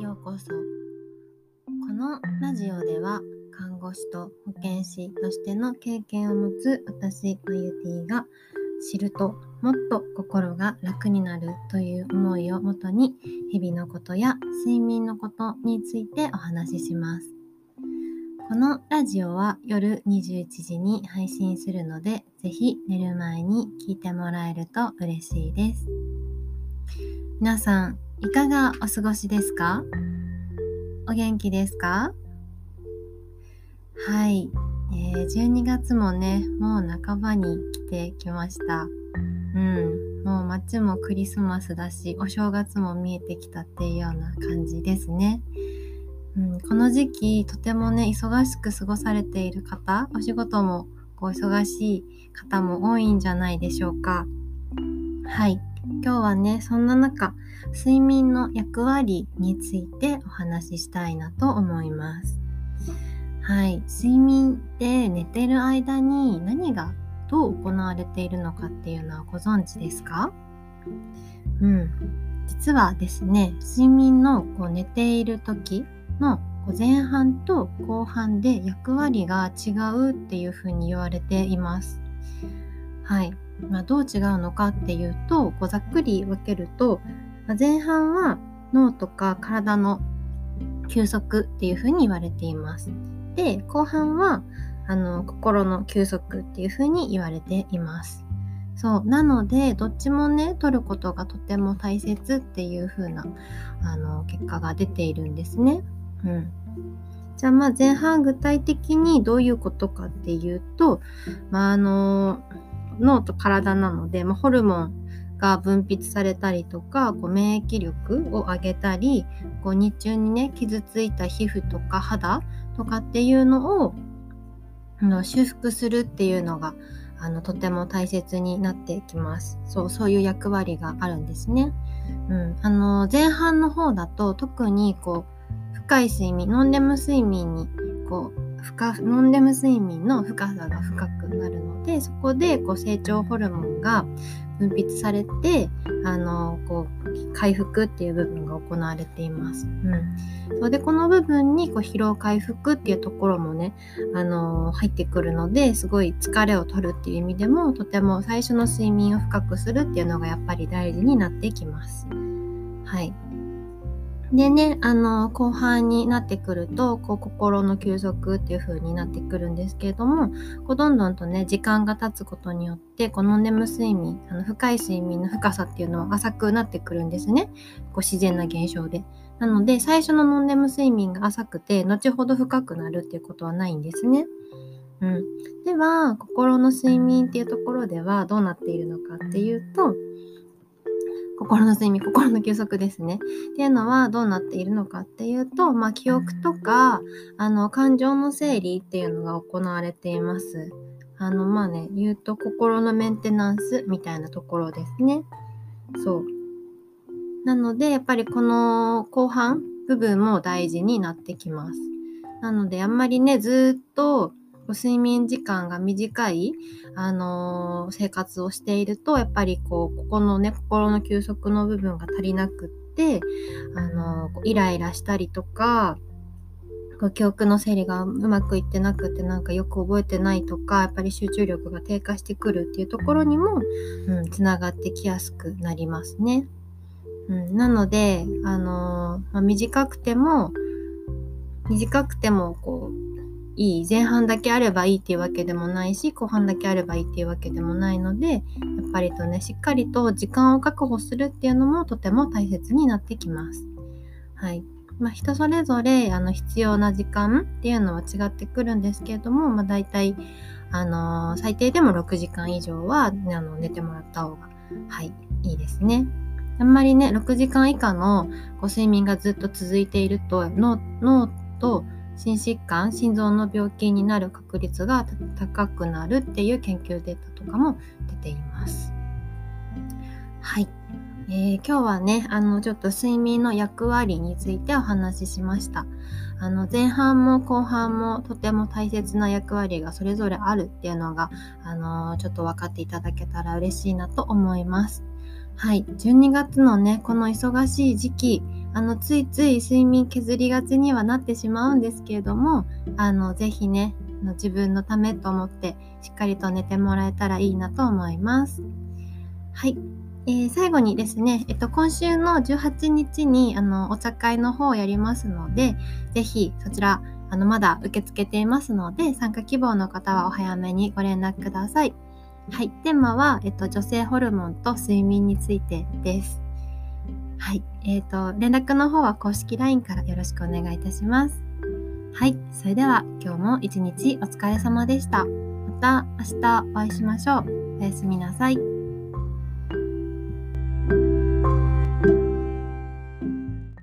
ようこそこのラジオでは看護師と保健師としての経験を持つ私マユティが知るともっと心が楽になるという思いをもとに日々のことや睡眠のことについてお話しします。このラジオは夜21時に配信するのでぜひ寝る前に聞いてもらえると嬉しいです。皆さん、いかがお過ごしですか？お元気ですか？はい、えー、12月もね、もう半ばに来てきました。うん、もう街もクリスマスだし、お正月も見えてきたっていうような感じですね。うん、この時期、とてもね、忙しく過ごされている方、お仕事もこう忙しい方も多いんじゃないでしょうか。はい。今日はね、そんな中、睡眠の役割についてお話ししたいなと思います。はい、睡眠って寝てる間に何がどう行われているのかっていうのはご存知ですか？うん、実はですね、睡眠のこう寝ている時の前半と後半で役割が違うっていうふうに言われています。はい、まあ、どう違うのかっていうとこうざっくり分けると、まあ、前半は脳とか体の休息っていうふうに言われています。で後半はあの心の休息っていうふうに言われています。そうなのでどっちもね取ることがとても大切っていう風なあの結果が出ているんですね。うん、じゃあまあ前半具体的にどういうことかっていうと、まあ、あの脳と体なので、まあ、ホルモンが分泌されたりとかこう免疫力を上げたりこう日中にね傷ついた皮膚とか肌とかっていうのをあの修復するっていうのがあのとても大切になってきます。そうそういう役割があるんですね。うん、あの前半の方だと特にこう深い睡眠ノンレム睡眠にこう深ノンレム睡眠の深さが深くなるのでそこでこう成長ホルモンが分泌されてあのこう回復っていう部分が行われています。うん、それでこの部分にこう疲労回復っていうところもねあの入ってくるのですごい疲れを取るっていう意味でもとても最初の睡眠を深くするっていうのがやっぱり大事になってきます。はい。でね、あの、後半になってくると、こう、心の休息っていう風になってくるんですけれども、こう、どんどんとね、時間が経つことによって、この眠睡眠、あの、深い睡眠の深さっていうのは浅くなってくるんですね。こう、自然な現象で。なので、最初のノンレム睡眠が浅くて、後ほど深くなるっていうことはないんですね。うん。では、心の睡眠っていうところではどうなっているのかっていうと、心の睡眠、心の休息ですね。っていうのはどうなっているのかっていうと、まあ、記憶とか、あの、感情の整理っていうのが行われています。あの、まあね、言うと心のメンテナンスみたいなところですね。そう。なので、やっぱりこの後半部分も大事になってきます。なので、あんまりね、ずっとこう睡眠時間が短い、あのー、生活をしていると、やっぱりこう、ここのね、心の休息の部分が足りなくって、あのー、イライラしたりとか、記憶の整理がうまくいってなくてなんかよく覚えてないとかやっぱり集中力が低下してくるっていうところにも、うん、つながってきやすくなりますね。うん、なので、あのー、まあ、短くても短くてもこういい前半だけあればいいっていうわけでもないし後半だけあればいいっていうわけでもないのでやっぱりとねしっかりと時間を確保するっていうのもとても大切になってきます。はいまあ、人それぞれあの必要な時間っていうのは違ってくるんですけれども、まあ、大体、あのー、最低でも6時間以上は、ね、あの寝てもらった方が、はい、いいですね。あんまりね、6時間以下のこう睡眠がずっと続いていると脳と心疾患心臓の病気になる確率が高くなるっていう研究データとかも出ています。はい、えー、今日はねあのちょっと睡眠の役割についてお話ししました。あの前半も後半もとても大切な役割がそれぞれあるっていうのがあのちょっと分かっていただけたら嬉しいなと思います。はい、12月のねこの忙しい時期あのついつい睡眠削りがちにはなってしまうんですけれどもあのぜひねの自分のためと思ってしっかりと寝てもらえたらいいなと思います。はい。えー、最後にですね、えっと、今週の18日にあのお茶会の方をやりますので、ぜひそちらあのまだ受け付けていますので、参加希望の方はお早めにご連絡ください。はい。テーマは、えっと、女性ホルモンと睡眠についてです。はい。えっ、ー、と、連絡の方は公式 LINE からよろしくお願いいたします。はい。それでは今日も一日お疲れ様でした。また明日お会いしましょう。おやすみなさい。